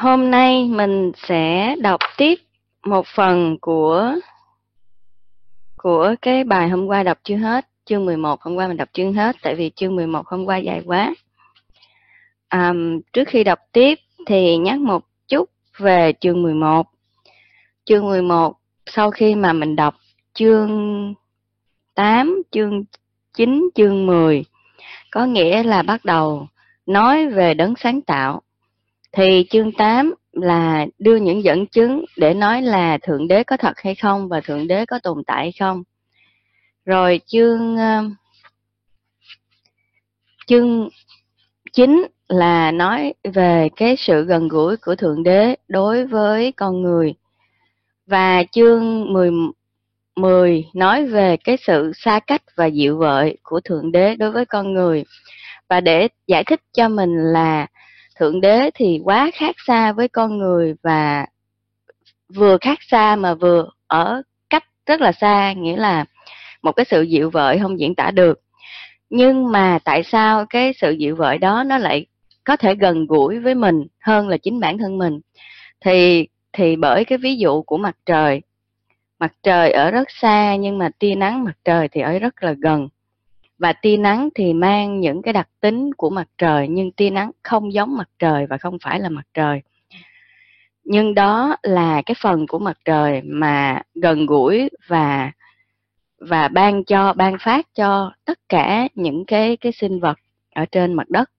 hôm nay mình sẽ đọc tiếp một phần của của cái bài hôm qua đọc chưa hết chương 11 hôm qua mình đọc chưa hết tại vì chương 11 hôm qua dài quá. À, trước khi đọc tiếp thì nhắc một chút về chương 11 chương 11 sau khi mà mình đọc chương 8 chương 9 chương 10 có nghĩa là bắt đầu nói về đấng sáng tạo thì chương 8 là đưa những dẫn chứng để nói là thượng đế có thật hay không và thượng đế có tồn tại hay không. Rồi chương ờ, chương 9 là nói về cái sự gần gũi của thượng đế đối với con người. Và chương 10 10 nói về cái sự xa cách và dịu vợi của thượng đế đối với con người. Và để giải thích cho mình là thượng đế thì quá khác xa với con người và vừa khác xa mà vừa ở cách rất là xa, nghĩa là một cái sự dịu vợi không diễn tả được. Nhưng mà tại sao cái sự dịu vợi đó nó lại có thể gần gũi với mình hơn là chính bản thân mình? Thì thì bởi cái ví dụ của mặt trời. Mặt trời ở rất xa nhưng mà tia nắng mặt trời thì ở rất là gần và tia nắng thì mang những cái đặc tính của mặt trời, nhưng tia nắng không giống mặt trời và không phải là mặt trời. Nhưng đó là cái phần của mặt trời mà gần gũi và và ban cho, ban phát cho tất cả những cái cái sinh vật ở trên mặt đất.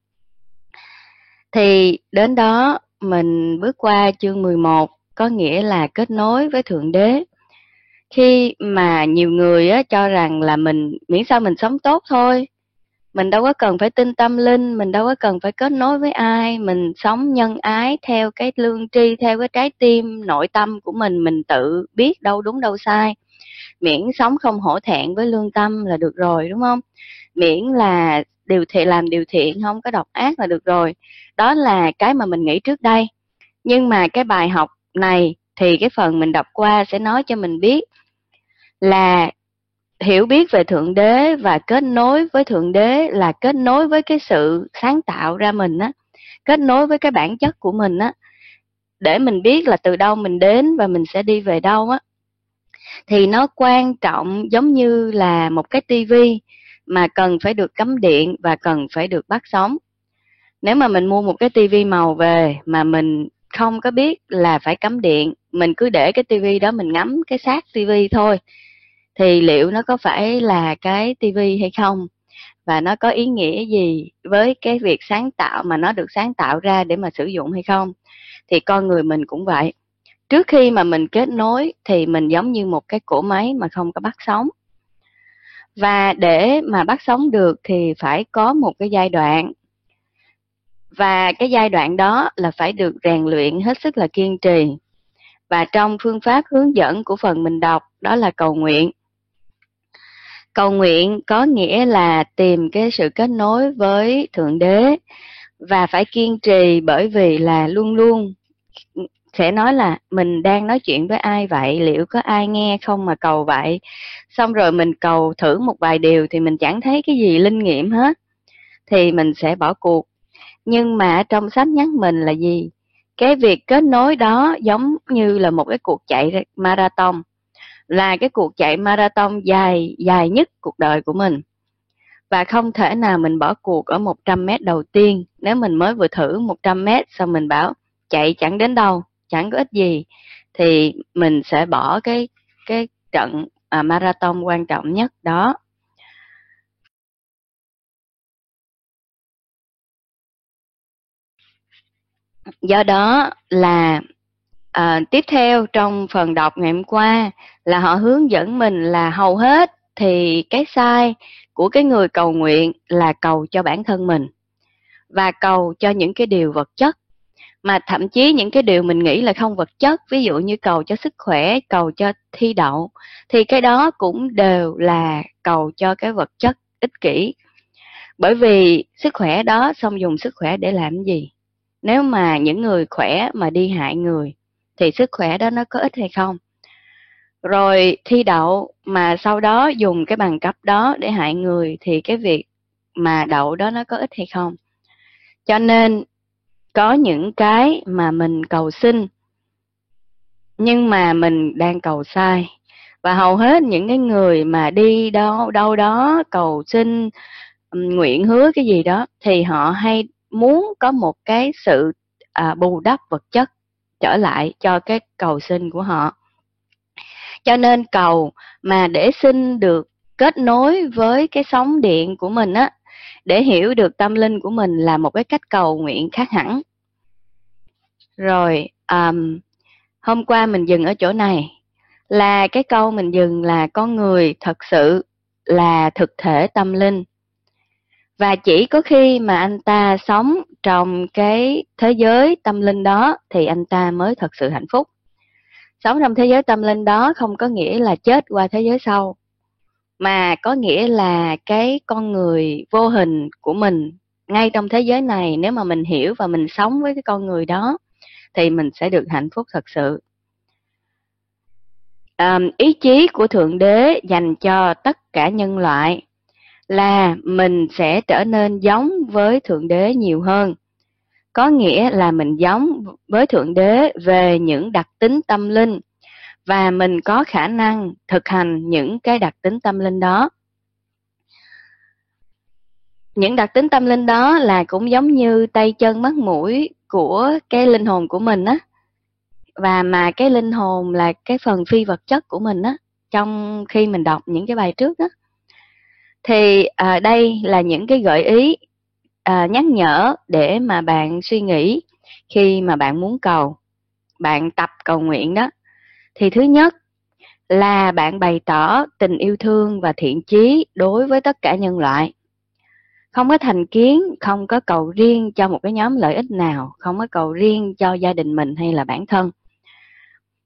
Thì đến đó mình bước qua chương 11 có nghĩa là kết nối với thượng đế khi mà nhiều người á, cho rằng là mình miễn sao mình sống tốt thôi. Mình đâu có cần phải tin tâm linh mình đâu có cần phải kết nối với ai mình sống nhân ái theo cái lương tri theo cái trái tim nội tâm của mình mình tự biết đâu đúng đâu sai. Miễn sống không hổ thẹn với lương tâm là được rồi đúng không? Miễn là điều thiện làm điều thiện không có độc ác là được rồi. Đó là cái mà mình nghĩ trước đây. Nhưng mà cái bài học này thì cái phần mình đọc qua sẽ nói cho mình biết là hiểu biết về thượng đế và kết nối với thượng đế là kết nối với cái sự sáng tạo ra mình á, kết nối với cái bản chất của mình á. Để mình biết là từ đâu mình đến và mình sẽ đi về đâu á. Thì nó quan trọng giống như là một cái tivi mà cần phải được cắm điện và cần phải được bắt sóng. Nếu mà mình mua một cái tivi màu về mà mình không có biết là phải cắm điện, mình cứ để cái tivi đó mình ngắm cái xác tivi thôi thì liệu nó có phải là cái tivi hay không? Và nó có ý nghĩa gì với cái việc sáng tạo mà nó được sáng tạo ra để mà sử dụng hay không? Thì con người mình cũng vậy. Trước khi mà mình kết nối thì mình giống như một cái cỗ máy mà không có bắt sóng. Và để mà bắt sóng được thì phải có một cái giai đoạn. Và cái giai đoạn đó là phải được rèn luyện hết sức là kiên trì. Và trong phương pháp hướng dẫn của phần mình đọc, đó là cầu nguyện cầu nguyện có nghĩa là tìm cái sự kết nối với thượng đế và phải kiên trì bởi vì là luôn luôn sẽ nói là mình đang nói chuyện với ai vậy, liệu có ai nghe không mà cầu vậy? Xong rồi mình cầu thử một vài điều thì mình chẳng thấy cái gì linh nghiệm hết, thì mình sẽ bỏ cuộc. Nhưng mà trong sách nhắc mình là gì? Cái việc kết nối đó giống như là một cái cuộc chạy marathon là cái cuộc chạy marathon dài dài nhất cuộc đời của mình. Và không thể nào mình bỏ cuộc ở 100 mét đầu tiên. Nếu mình mới vừa thử 100 mét xong mình bảo chạy chẳng đến đâu chẳng có ích gì. Thì mình sẽ bỏ cái cái trận à, marathon quan trọng nhất đó. Do đó là à, tiếp theo trong phần đọc ngày hôm qua là họ hướng dẫn mình là hầu hết thì cái sai của cái người cầu nguyện là cầu cho bản thân mình và cầu cho những cái điều vật chất. Mà thậm chí những cái điều mình nghĩ là không vật chất ví dụ như cầu cho sức khỏe cầu cho thi đậu thì cái đó cũng đều là cầu cho cái vật chất ích kỷ. Bởi vì sức khỏe đó xong dùng sức khỏe để làm gì? Nếu mà những người khỏe mà đi hại người thì sức khỏe đó nó có ích hay không? Rồi thi đậu mà sau đó dùng cái bằng cấp đó để hại người thì cái việc mà đậu đó nó có ích hay không? Cho nên có những cái mà mình cầu xin nhưng mà mình đang cầu sai. Và hầu hết những cái người mà đi đâu đâu đó cầu xin nguyện hứa cái gì đó thì họ hay muốn có một cái sự à, bù đắp vật chất trở lại cho cái cầu xin của họ. Cho nên cầu mà để xin được kết nối với cái sóng điện của mình á để hiểu được tâm linh của mình là một cái cách cầu nguyện khác hẳn. Rồi um, hôm qua mình dừng ở chỗ này. Là cái câu mình dừng là con người thật sự là thực thể tâm linh và chỉ có khi mà anh ta sống trong cái thế giới tâm linh đó thì anh ta mới thật sự hạnh phúc. Sống trong thế giới tâm linh đó không có nghĩa là chết qua thế giới sau mà có nghĩa là cái con người vô hình của mình ngay trong thế giới này nếu mà mình hiểu và mình sống với cái con người đó thì mình sẽ được hạnh phúc thật sự. À, ý chí của thượng đế dành cho tất cả nhân loại là mình sẽ trở nên giống với thượng đế nhiều hơn. Có nghĩa là mình giống với thượng đế về những đặc tính tâm linh, và mình có khả năng thực hành những cái đặc tính tâm linh đó. Những đặc tính tâm linh đó là cũng giống như tay chân mắt mũi của cái linh hồn của mình á. Và mà cái linh hồn là cái phần phi vật chất của mình á, trong khi mình đọc những cái bài trước á thì à, đây là những cái gợi ý à, nhắc nhở để mà bạn suy nghĩ khi mà bạn muốn cầu bạn tập cầu nguyện đó. Thì thứ nhất là bạn bày tỏ tình yêu thương và thiện chí đối với tất cả nhân loại. Không có thành kiến không có cầu riêng cho một cái nhóm lợi ích nào không có cầu riêng cho gia đình mình hay là bản thân.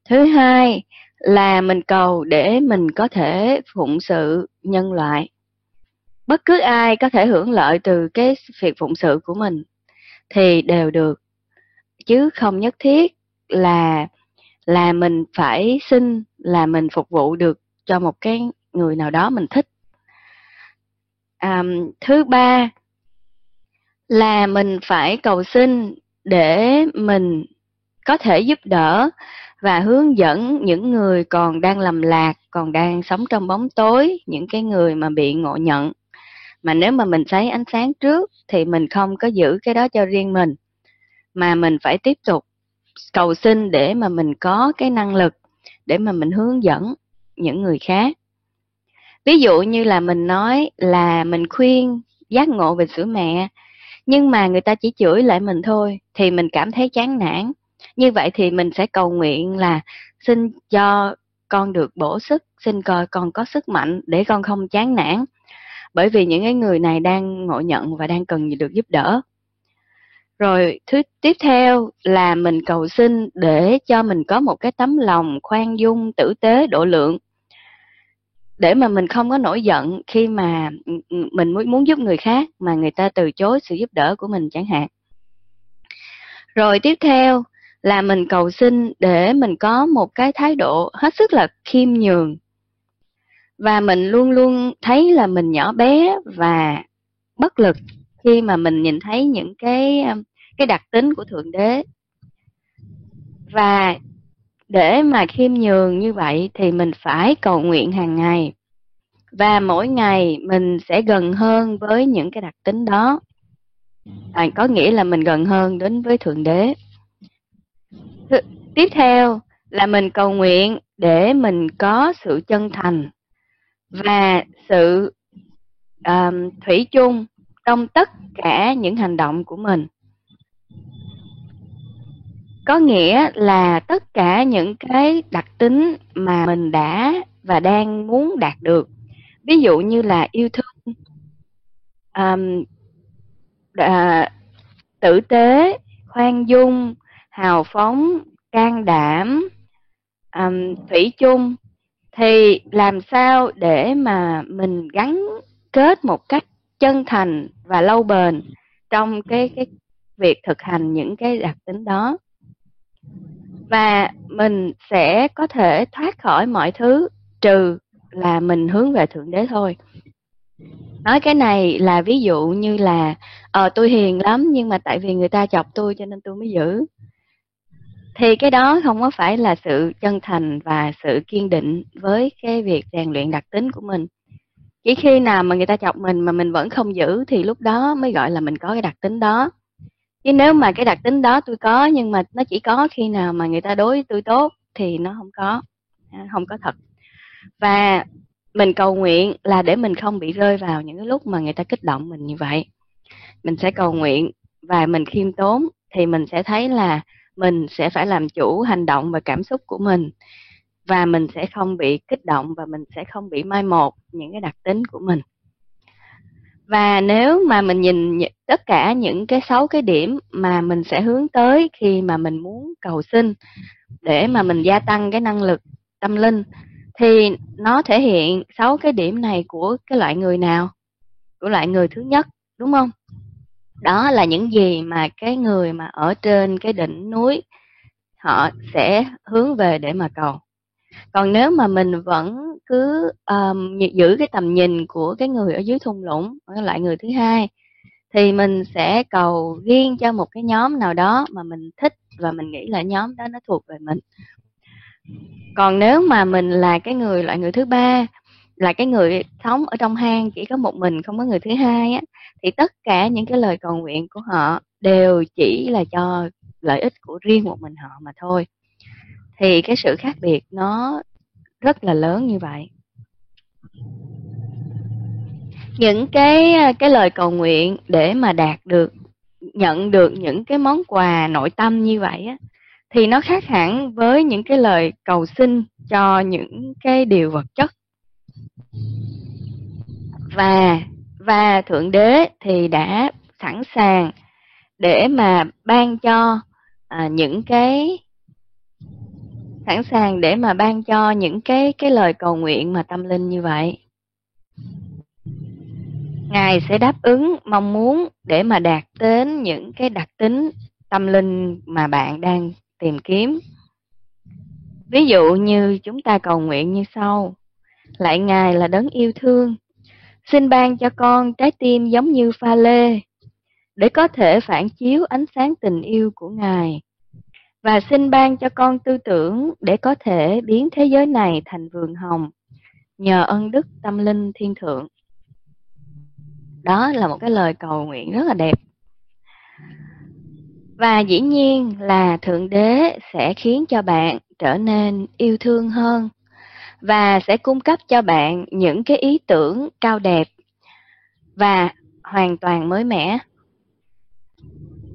Thứ hai là mình cầu để mình có thể phụng sự nhân loại bất cứ ai có thể hưởng lợi từ cái việc phụng sự của mình thì đều được. Chứ không nhất thiết là là mình phải xin là mình phục vụ được cho một cái người nào đó mình thích. À, thứ ba là mình phải cầu xin để mình có thể giúp đỡ và hướng dẫn những người còn đang lầm lạc còn đang sống trong bóng tối những cái người mà bị ngộ nhận mà nếu mà mình thấy ánh sáng trước thì mình không có giữ cái đó cho riêng mình, mà mình phải tiếp tục cầu xin để mà mình có cái năng lực để mà mình hướng dẫn những người khác. Ví dụ như là mình nói là mình khuyên giác ngộ về sữa mẹ, nhưng mà người ta chỉ chửi lại mình thôi thì mình cảm thấy chán nản. Như vậy thì mình sẽ cầu nguyện là xin cho con được bổ sức, xin coi con có sức mạnh để con không chán nản bởi vì những cái người này đang ngộ nhận và đang cần được giúp đỡ. Rồi, thứ tiếp theo là mình cầu xin để cho mình có một cái tấm lòng khoan dung, tử tế, độ lượng. Để mà mình không có nổi giận khi mà ừ, ừ, mình muốn giúp người khác mà người ta từ chối sự giúp đỡ của mình chẳng hạn. Rồi, tiếp theo là mình cầu xin để mình có một cái thái độ hết sức là khiêm nhường và mình luôn luôn thấy là mình nhỏ bé và bất lực khi mà mình nhìn thấy những cái um, cái đặc tính của thượng đế. Và để mà khiêm nhường như vậy thì mình phải cầu nguyện hàng ngày. Và mỗi ngày mình sẽ gần hơn với những cái đặc tính đó. À, có nghĩa là mình gần hơn đến với thượng đế. Tiếp theo là mình cầu nguyện để mình có sự chân thành và sự um, thủy chung trong tất cả những hành động của mình. Có nghĩa là tất cả những cái đặc tính mà mình đã và đang muốn đạt được. Ví dụ như là yêu thương um, à, tử tế khoan dung hào phóng can đảm um, thủy chung thì làm sao để mà mình gắn kết một cách chân thành và lâu bền trong cái cái việc thực hành những cái đặc tính đó? Và mình sẽ có thể thoát khỏi mọi thứ trừ là mình hướng về thượng đế thôi. Nói cái này là ví dụ như là ờ tôi hiền lắm nhưng mà tại vì người ta chọc tôi cho nên tôi mới giữ thì cái đó không có phải là sự chân thành và sự kiên định với cái việc rèn luyện đặc tính của mình. Chỉ khi nào mà người ta chọc mình mà mình vẫn không giữ thì lúc đó mới gọi là mình có cái đặc tính đó. Chứ nếu mà cái đặc tính đó tôi có nhưng mà nó chỉ có khi nào mà người ta đối tôi tốt thì nó không có à, không có thật. Và mình cầu nguyện là để mình không bị rơi vào những cái lúc mà người ta kích động mình như vậy. Mình sẽ cầu nguyện và mình khiêm tốn thì mình sẽ thấy là mình sẽ phải làm chủ hành động và cảm xúc của mình. Và mình sẽ không bị kích động và mình sẽ không bị mai một những cái đặc tính của mình. Và nếu mà mình nhìn tất cả những cái sáu cái điểm mà mình sẽ hướng tới khi mà mình muốn cầu xin để mà mình gia tăng cái năng lực tâm linh, thì nó thể hiện sáu cái điểm này của cái loại người nào? Của loại người thứ nhất, đúng không? Đó là những gì mà cái người mà ở trên cái đỉnh núi họ sẽ hướng về để mà cầu. Còn nếu mà mình vẫn cứ um, giữ cái tầm nhìn của cái người ở dưới thung lũng ở người thứ hai thì mình sẽ cầu riêng cho một cái nhóm nào đó mà mình thích và mình nghĩ là nhóm đó nó thuộc về mình. Còn nếu mà mình là cái người loại người thứ ba là cái người sống ở trong hang chỉ có một mình, không có người thứ hai á, thì tất cả những cái lời cầu nguyện của họ đều chỉ là cho lợi ích của riêng một mình họ mà thôi. Thì cái sự khác biệt nó rất là lớn như vậy. Những cái cái lời cầu nguyện để mà đạt được, nhận được những cái món quà nội tâm như vậy á, thì nó khác hẳn với những cái lời cầu xin cho những cái điều vật chất và và thượng đế thì đã sẵn sàng để mà ban cho à, những cái sẵn sàng để mà ban cho những cái cái lời cầu nguyện mà tâm linh như vậy. Ngài sẽ đáp ứng mong muốn để mà đạt đến những cái đặc tính tâm linh mà bạn đang tìm kiếm. Ví dụ như chúng ta cầu nguyện như sau. Lại ngài là đấng yêu thương xin ban cho con trái tim giống như pha lê, để có thể phản chiếu ánh sáng tình yêu của ngài. Và xin ban cho con tư tưởng để có thể biến thế giới này thành vườn hồng, nhờ ân đức tâm linh thiên thượng. Đó là một cái lời cầu nguyện rất là đẹp. Và dĩ nhiên là thượng đế sẽ khiến cho bạn trở nên yêu thương hơn và sẽ cung cấp cho bạn những cái ý tưởng cao đẹp và hoàn toàn mới mẻ.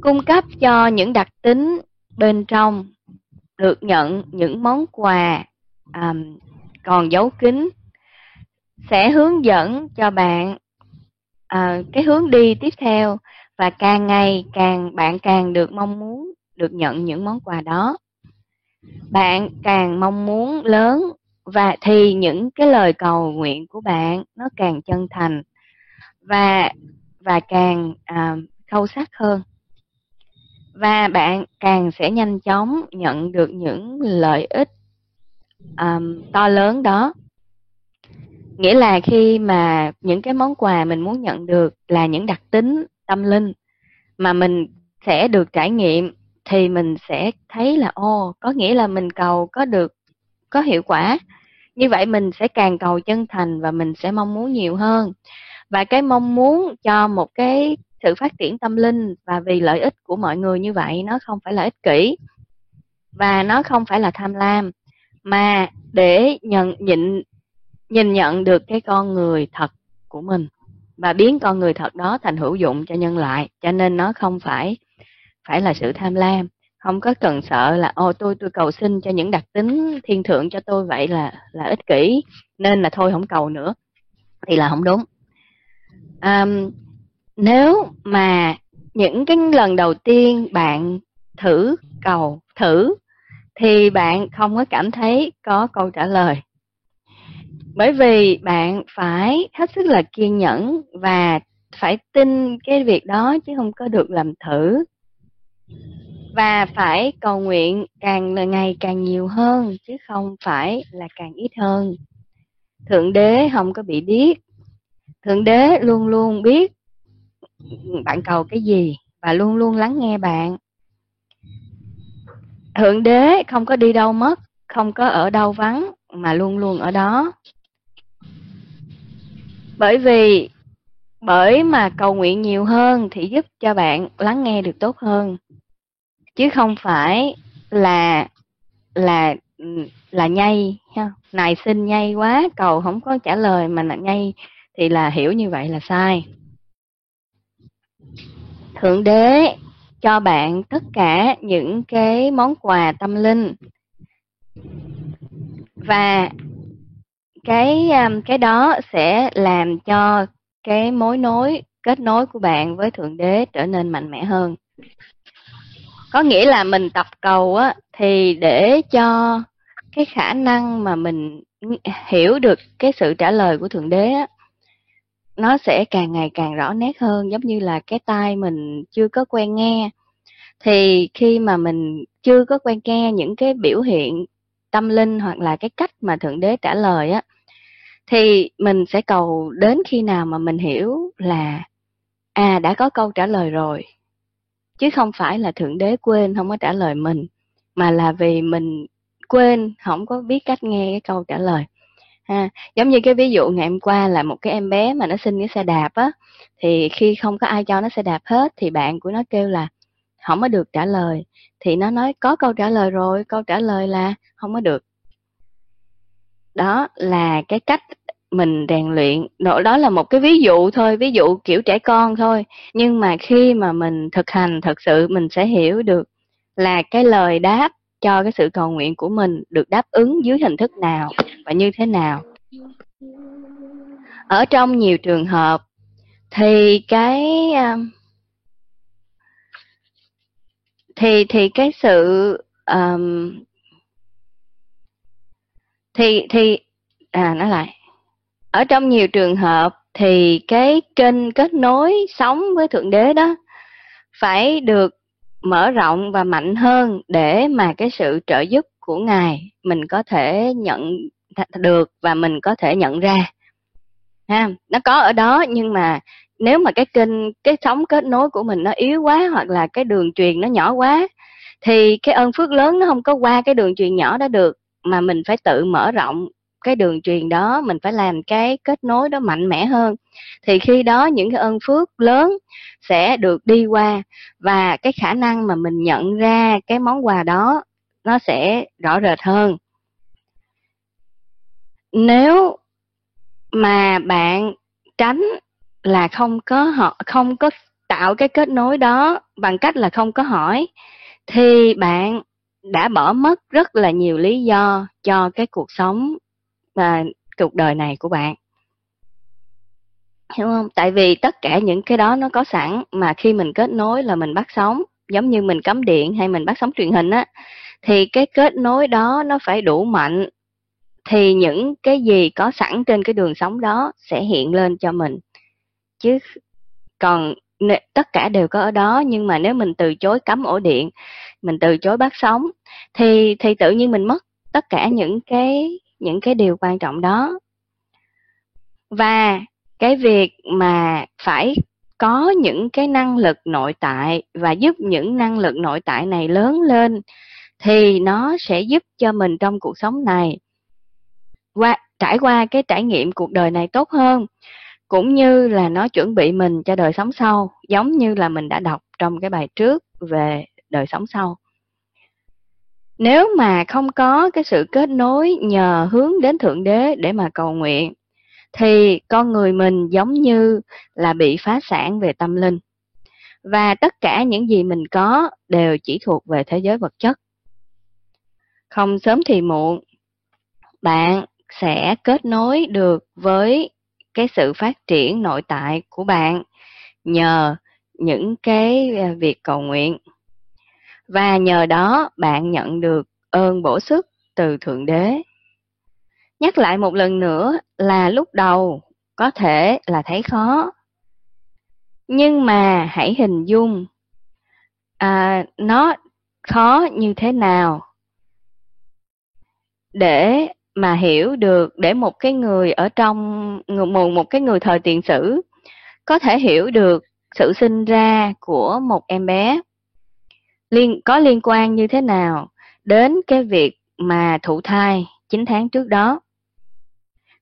Cung cấp cho những đặc tính bên trong được nhận những món quà um, còn giấu kín sẽ hướng dẫn cho bạn uh, cái hướng đi tiếp theo và càng ngày càng bạn càng được mong muốn được nhận những món quà đó. Bạn càng mong muốn lớn và thì những cái lời cầu nguyện của bạn nó càng chân thành và và càng à, sâu sắc hơn. Và bạn càng sẽ nhanh chóng nhận được những lợi ích um, to lớn đó. Nghĩa là khi mà những cái món quà mình muốn nhận được là những đặc tính tâm linh mà mình sẽ được trải nghiệm thì mình sẽ thấy là ô có nghĩa là mình cầu có được có hiệu quả như vậy mình sẽ càng cầu chân thành và mình sẽ mong muốn nhiều hơn. Và cái mong muốn cho một cái sự phát triển tâm linh và vì lợi ích của mọi người như vậy, nó không phải là ích kỷ và nó không phải là tham lam, mà để nhận, nhịn, nhìn nhận được cái con người thật của mình và biến con người thật đó thành hữu dụng cho nhân loại. Cho nên nó không phải phải là sự tham lam không có cần sợ là ô tôi tôi cầu xin cho những đặc tính thiên thượng cho tôi vậy là là ích kỷ nên là thôi không cầu nữa. Thì là không đúng. À, nếu mà những cái lần đầu tiên bạn thử cầu thử thì bạn không có cảm thấy có câu trả lời. Bởi vì bạn phải hết sức là kiên nhẫn và phải tin cái việc đó chứ không có được làm thử và phải cầu nguyện càng ngày càng nhiều hơn, chứ không phải là càng ít hơn. Thượng đế không có bị điếc. Thượng đế luôn luôn biết bạn cầu cái gì và luôn luôn lắng nghe bạn. Thượng đế không có đi đâu mất, không có ở đâu vắng, mà luôn luôn ở đó. Bởi vì, bởi mà cầu nguyện nhiều hơn thì giúp cho bạn lắng nghe được tốt hơn chứ không phải là là là nhây ha. Nài xin nhây quá, cầu không có trả lời mà là nhây, thì là hiểu như vậy là sai. Thượng đế cho bạn tất cả những cái món quà tâm linh. Và cái um, cái đó sẽ làm cho cái mối nối, kết nối của bạn với thượng đế trở nên mạnh mẽ hơn có nghĩa là mình tập cầu á, thì để cho cái khả năng mà mình hiểu được cái sự trả lời của thượng đế á, nó sẽ càng ngày càng rõ nét hơn, giống như là cái tai mình chưa có quen nghe. Thì khi mà mình chưa có quen nghe những cái biểu hiện tâm linh hoặc là cái cách mà thượng đế trả lời á, thì mình sẽ cầu đến khi nào mà mình hiểu là à đã có câu trả lời rồi chứ không phải là thượng đế quên, không có trả lời mình, mà là vì mình quên, không có biết cách nghe cái câu trả lời. Ha, giống như cái ví dụ ngày hôm qua là một cái em bé mà nó xin cái xe đạp á, thì khi không có ai cho nó xe đạp hết thì bạn của nó kêu là không có được trả lời. Thì nó nói, có câu trả lời rồi, câu trả lời là không có được. Đó là cái cách mình rèn luyện. Đó, đó là một cái ví dụ thôi ví dụ kiểu trẻ con thôi. Nhưng mà khi mà mình thực hành thật sự mình sẽ hiểu được là cái lời đáp cho cái sự cầu nguyện của mình được đáp ứng dưới hình thức nào và như thế nào. Ở trong nhiều trường hợp thì cái à, thì thì cái sự um, thì thì à nói lại ở trong nhiều trường hợp thì cái kênh kết nối sống với thượng đế đó phải được mở rộng và mạnh hơn để mà cái sự trợ giúp của ngài mình có thể nhận được và mình có thể nhận ra. Ha, nó có ở đó nhưng mà nếu mà cái kênh, cái sóng kết nối của mình nó yếu quá hoặc là cái đường truyền nó nhỏ quá thì cái ơn phước lớn nó không có qua cái đường truyền nhỏ đó được mà mình phải tự mở rộng cái đường truyền đó, mình phải làm cái kết nối đó mạnh mẽ hơn. Thì khi đó những cái ơn phước lớn sẽ được đi qua và cái khả năng mà mình nhận ra cái món quà đó, nó sẽ rõ rệt hơn. Nếu mà bạn tránh là không có họ, không có tạo cái kết nối đó bằng cách là không có hỏi, thì bạn đã bỏ mất rất là nhiều lý do cho cái cuộc sống và cuộc đời này của bạn. Hiểu không? Tại vì tất cả những cái đó nó có sẵn mà khi mình kết nối là mình bắt sóng, giống như mình cắm điện hay mình bắt sóng truyền hình á, thì cái kết nối đó nó phải đủ mạnh, thì những cái gì có sẵn trên cái đường sóng đó sẽ hiện lên cho mình. Chứ còn tất cả đều có ở đó, nhưng mà nếu mình từ chối cắm ổ điện, mình từ chối bắt sóng, thì thì tự nhiên mình mất tất cả những cái những cái điều quan trọng đó. Và cái việc mà phải có những cái năng lực nội tại và giúp những năng lực nội tại này lớn lên thì nó sẽ giúp cho mình trong cuộc sống này qua, trải qua cái trải nghiệm cuộc đời này tốt hơn, cũng như là nó chuẩn bị mình cho đời sống sau, giống như là mình đã đọc trong cái bài trước về đời sống sau nếu mà không có cái sự kết nối nhờ hướng đến thượng đế để mà cầu nguyện, thì con người mình giống như là bị phá sản về tâm linh. Và tất cả những gì mình có đều chỉ thuộc về thế giới vật chất. Không sớm thì muộn, bạn sẽ kết nối được với cái sự phát triển nội tại của bạn nhờ những cái à, việc cầu nguyện và nhờ đó bạn nhận được ơn bổ sức từ thượng đế. Nhắc lại một lần nữa là lúc đầu có thể là thấy khó. Nhưng mà hãy hình dung à, nó khó như thế nào? Để mà hiểu được để một cái người ở trong một một cái người thời tiền sử có thể hiểu được sự sinh ra của một em bé liên có liên quan như thế nào đến cái việc mà thụ thai 9 tháng trước đó.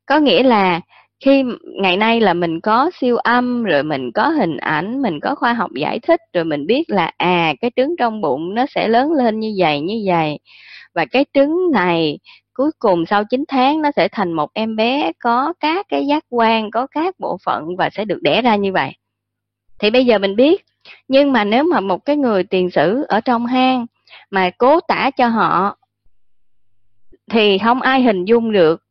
Có nghĩa là khi ngày nay là mình có siêu âm rồi mình có hình ảnh, mình có khoa học giải thích rồi mình biết là à cái trứng trong bụng nó sẽ lớn lên như vậy như vậy và cái trứng này cuối cùng sau 9 tháng nó sẽ thành một em bé có các cái giác quan, có các bộ phận và sẽ được đẻ ra như vậy. Thì bây giờ mình biết, nhưng mà nếu mà một cái người tiền sử ở trong hang mà cố tả cho họ, thì không ai hình dung được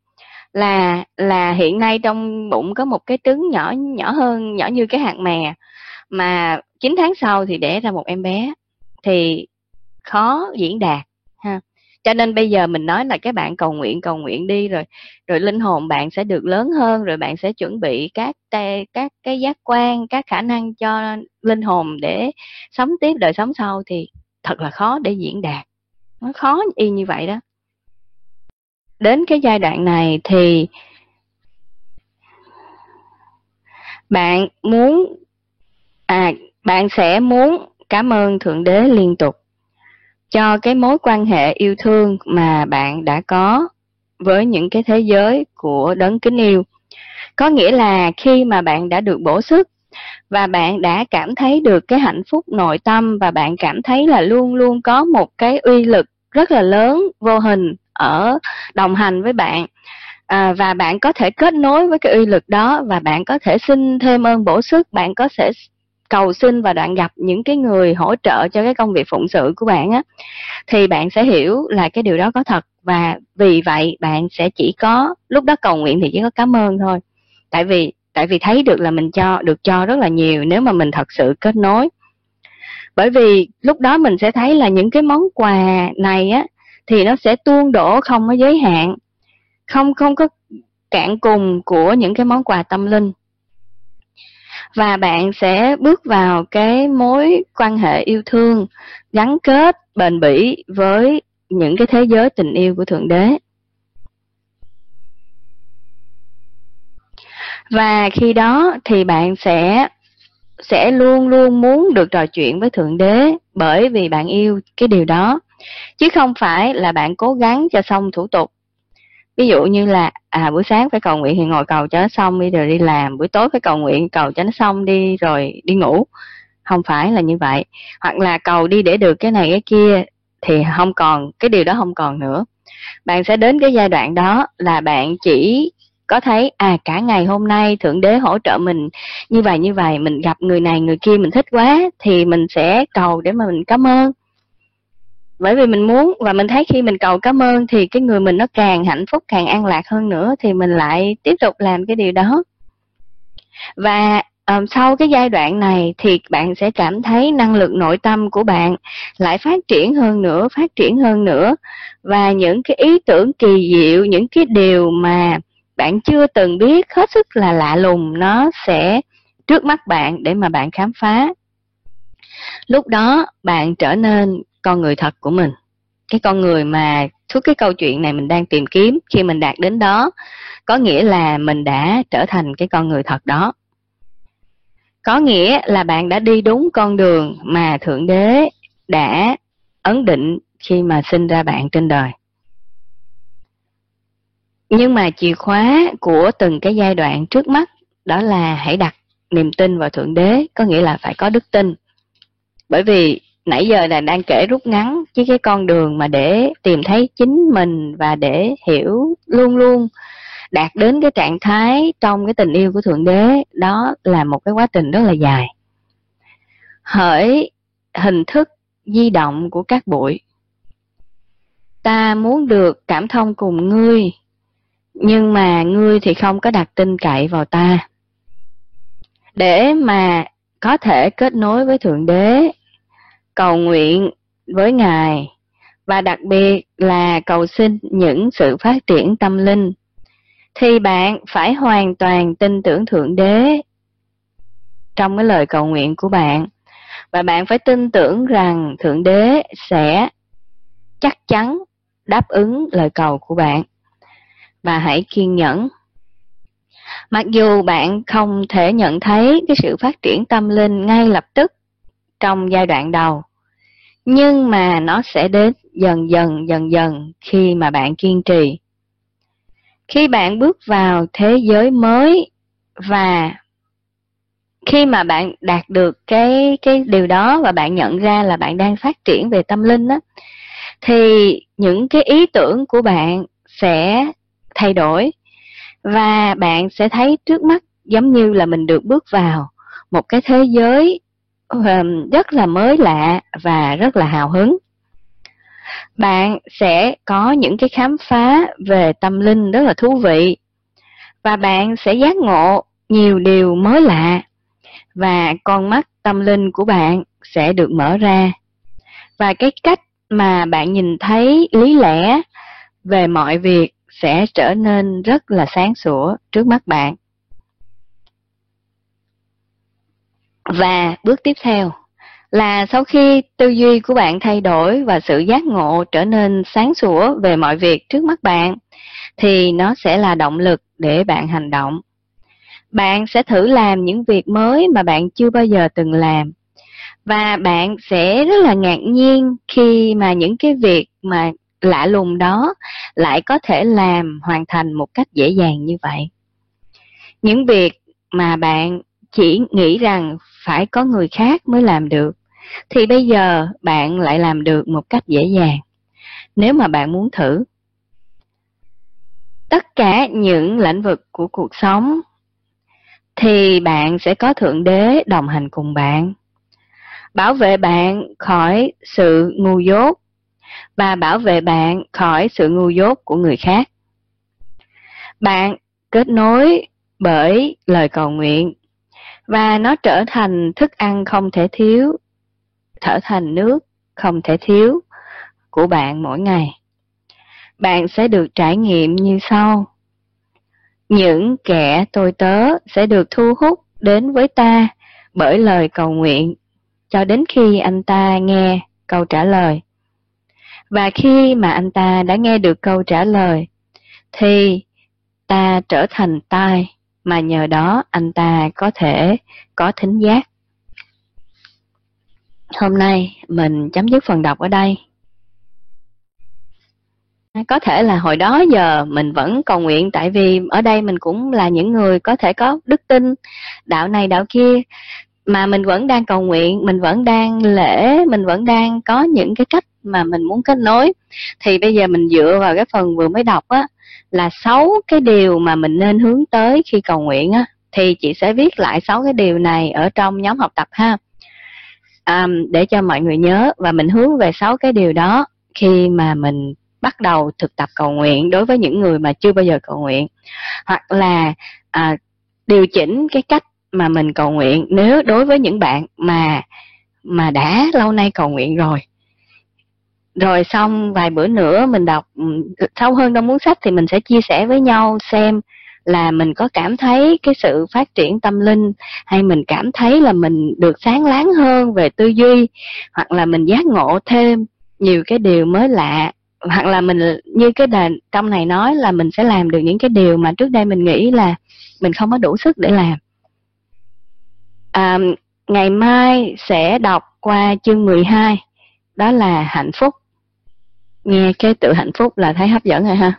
là là hiện nay trong bụng có một cái trứng nhỏ nhỏ hơn, nhỏ như cái hạt mè. Mà 9 tháng sau thì đẻ ra một em bé, thì khó diễn đạt cho nên bây giờ mình nói là các bạn cầu nguyện cầu nguyện đi, rồi rồi linh hồn bạn sẽ được lớn hơn, rồi bạn sẽ chuẩn bị các các cái giác quan, các khả năng cho linh hồn để sống tiếp đời sống sau thì thật là khó để diễn đạt. Nó khó y như vậy đó. Đến cái giai đoạn này thì bạn muốn à bạn sẽ muốn cảm ơn thượng đế liên tục cho cái mối quan hệ yêu thương mà bạn đã có với những cái thế giới của đấng kính yêu. Có nghĩa là khi mà bạn đã được bổ sức và bạn đã cảm thấy được cái hạnh phúc nội tâm và bạn cảm thấy là luôn luôn có một cái uy lực rất là lớn vô hình ở đồng hành với bạn à, và bạn có thể kết nối với cái uy lực đó và bạn có thể xin thêm ơn bổ sức bạn có thể cầu xin và đoạn gặp những cái người hỗ trợ cho cái công việc phụng sự của bạn á, thì bạn sẽ hiểu là cái điều đó có thật. Và vì vậy, bạn sẽ chỉ có, lúc đó cầu nguyện thì chỉ có cảm ơn thôi. Tại vì tại vì thấy được là mình cho, được cho rất là nhiều nếu mà mình thật sự kết nối. Bởi vì lúc đó mình sẽ thấy là những cái món quà này á, thì nó sẽ tuôn đổ không có giới hạn. Không không có cạn cùng của những cái món quà tâm linh và bạn sẽ bước vào cái mối quan hệ yêu thương gắn kết, bền bỉ với những cái thế giới tình yêu của thượng đế. Và khi đó thì bạn sẽ sẽ luôn luôn muốn được trò chuyện với thượng đế bởi vì bạn yêu cái điều đó. Chứ không phải là bạn cố gắng cho xong thủ tục ví dụ như là à buổi sáng phải cầu nguyện thì ngồi cầu cho nó xong đi, rồi đi làm. Buổi tối phải cầu nguyện, cầu cho nó xong đi, rồi đi ngủ. Không phải là như vậy. Hoặc là cầu đi để được cái này, cái kia thì không còn, cái điều đó không còn nữa. Bạn sẽ đến cái giai đoạn đó là bạn chỉ có thấy à cả ngày hôm nay thượng đế hỗ trợ mình như vậy như vậy mình gặp người này, người kia mình thích quá thì mình sẽ cầu để mà mình cảm ơn bởi vì mình muốn và mình thấy khi mình cầu cảm ơn thì cái người mình nó càng hạnh phúc càng an lạc hơn nữa thì mình lại tiếp tục làm cái điều đó. Và um, sau cái giai đoạn này thì bạn sẽ cảm thấy năng lực nội tâm của bạn lại phát triển hơn nữa phát triển hơn nữa. Và những cái ý tưởng kỳ diệu những cái điều mà bạn chưa từng biết hết sức là lạ lùng nó sẽ trước mắt bạn để mà bạn khám phá. Lúc đó bạn trở nên con người thật của mình. Cái con người mà suốt cái câu chuyện này mình đang tìm kiếm khi mình đạt đến đó, có nghĩa là mình đã trở thành cái con người thật đó. Có nghĩa là bạn đã đi đúng con đường mà thượng đế đã ấn định khi mà sinh ra bạn trên đời. Nhưng mà chìa khóa của từng cái giai đoạn trước mắt đó là hãy đặt niềm tin vào thượng đế, có nghĩa là phải có đức tin. Bởi vì nãy giờ là đang kể rút ngắn chứ cái con đường mà để tìm thấy chính mình và để hiểu luôn luôn, đạt đến cái trạng thái trong cái tình yêu của thượng đế. Đó là một cái quá trình rất là dài. Hỡi hình thức di động của các bụi. Ta muốn được cảm thông cùng ngươi, nhưng mà ngươi thì không có đặt tin cậy vào ta. Để mà có thể kết nối với thượng đế cầu nguyện với ngài, và đặc biệt là cầu xin những sự phát triển tâm linh thì bạn phải hoàn toàn tin tưởng thượng đế trong cái lời cầu nguyện của bạn, và bạn phải tin tưởng rằng thượng đế sẽ chắc chắn đáp ứng lời cầu của bạn và hãy kiên nhẫn. Mặc dù bạn không thể nhận thấy cái sự phát triển tâm linh ngay lập tức trong giai đoạn đầu, nhưng mà nó sẽ đến dần dần dần dần khi mà bạn kiên trì. Khi bạn bước vào thế giới mới và khi mà bạn đạt được cái cái điều đó và bạn nhận ra là bạn đang phát triển về tâm linh á thì những cái ý tưởng của bạn sẽ thay đổi và bạn sẽ thấy trước mắt giống như là mình được bước vào một cái thế giới Vâng, rất là mới lạ và rất là hào hứng. Bạn sẽ có những cái khám phá về tâm linh rất là thú vị và bạn sẽ giác ngộ nhiều điều mới lạ và con mắt tâm linh của bạn sẽ được mở ra. Và cái cách mà bạn nhìn thấy lý lẽ về mọi việc sẽ trở nên rất là sáng sủa trước mắt bạn. Và bước tiếp theo là sau khi tư duy của bạn thay đổi và sự giác ngộ trở nên sáng sủa về mọi việc trước mắt bạn, thì nó sẽ là động lực để bạn hành động. Bạn sẽ thử làm những việc mới mà bạn chưa bao giờ từng làm. Và bạn sẽ rất là ngạc nhiên khi mà những cái việc mà lạ lùng đó lại có thể làm hoàn thành một cách dễ dàng như vậy. Những việc mà bạn chỉ nghĩ rằng phải có người khác mới làm được, thì bây giờ bạn lại làm được một cách dễ dàng. Nếu mà bạn muốn thử, tất cả những lĩnh vực của cuộc sống, thì bạn sẽ có thượng đế đồng hành cùng bạn, bảo vệ bạn khỏi sự ngu dốt và bảo vệ bạn khỏi sự ngu dốt của người khác. Bạn kết nối bởi lời cầu nguyện và nó trở thành thức ăn không thể thiếu, trở thành nước không thể thiếu của bạn mỗi ngày. Bạn sẽ được trải nghiệm như sau. Những kẻ tôi tớ sẽ được thu hút đến với ta bởi lời cầu nguyện cho đến khi anh ta nghe câu trả lời. Và khi mà anh ta đã nghe được câu trả lời, thì ta trở thành tai mà nhờ đó anh ta có thể có thính giác. Hôm nay mình chấm dứt phần đọc ở đây. Có thể là hồi đó giờ mình vẫn cầu nguyện, tại vì ở đây mình cũng là những người có thể có đức tin, đạo này đạo kia, mà mình vẫn đang cầu nguyện, mình vẫn đang lễ, mình vẫn đang có những cái cách mà mình muốn kết nối. Thì bây giờ mình dựa vào cái phần vừa mới đọc á là sáu cái điều mà mình nên hướng tới khi cầu nguyện á thì chị sẽ viết lại sáu cái điều này ở trong nhóm học tập ha. À, để cho mọi người nhớ và mình hướng về sáu cái điều đó khi mà mình bắt đầu thực tập cầu nguyện đối với những người mà chưa bao giờ cầu nguyện. Hoặc là à, điều chỉnh cái cách mà mình cầu nguyện nếu đối với những bạn mà mà đã lâu nay cầu nguyện rồi rồi xong vài bữa nữa mình đọc sâu hơn trong cuốn sách thì mình sẽ chia sẻ với nhau xem là mình có cảm thấy cái sự phát triển tâm linh hay mình cảm thấy là mình được sáng láng hơn về tư duy hoặc là mình giác ngộ thêm nhiều cái điều mới lạ hoặc là mình như cái đề trong này nói là mình sẽ làm được những cái điều mà trước đây mình nghĩ là mình không có đủ sức để làm. À, ngày mai sẽ đọc qua chương 12 đó là hạnh phúc nghe cái tự hạnh phúc là thấy hấp dẫn rồi ha.